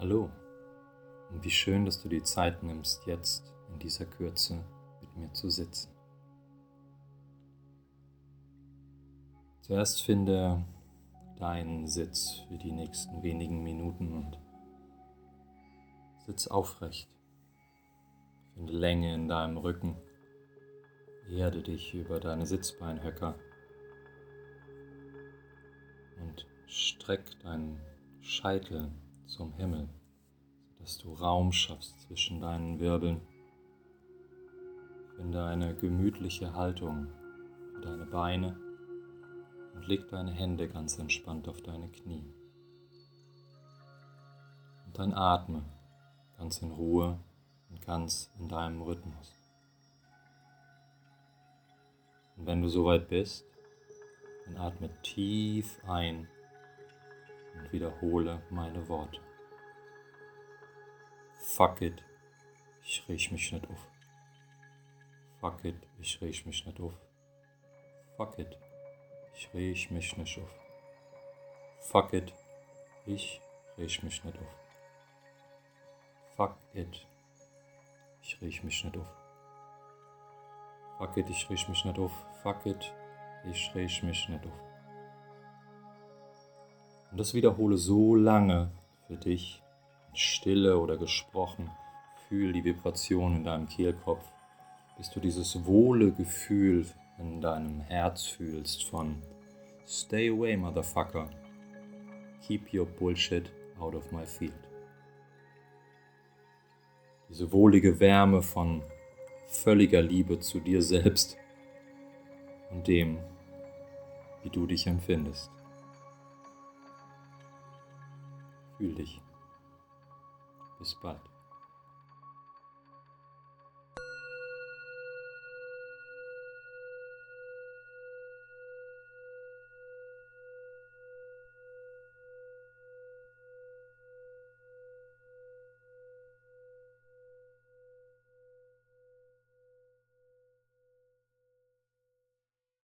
Hallo und wie schön, dass du die Zeit nimmst, jetzt in dieser Kürze mit mir zu sitzen. Zuerst finde deinen Sitz für die nächsten wenigen Minuten und sitz aufrecht. Finde Länge in deinem Rücken. Erde dich über deine Sitzbeinhöcker und streck deinen Scheitel zum Himmel, sodass du Raum schaffst zwischen deinen Wirbeln. Finde eine gemütliche Haltung für deine Beine und leg deine Hände ganz entspannt auf deine Knie. Und dann atme ganz in Ruhe und ganz in deinem Rhythmus. Und wenn du soweit bist, dann atme tief ein wiederhole meine Worte. Fuck it, ich riech mich nicht auf. Fuck it, ich riech mich nicht auf. Fuck it, ich riech mich nicht auf. Fuck it, ich riech mich nicht auf. Fuck it, ich riech mich nicht auf. Fuck it, ich riech mich nicht auf. Fuck it, ich riech mich nicht auf. Und das wiederhole so lange für dich, stille oder gesprochen. Fühl die Vibration in deinem Kehlkopf, bis du dieses wohle Gefühl in deinem Herz fühlst von Stay away, Motherfucker. Keep your bullshit out of my field. Diese wohlige Wärme von völliger Liebe zu dir selbst und dem, wie du dich empfindest. Fühl dich. Bis bald.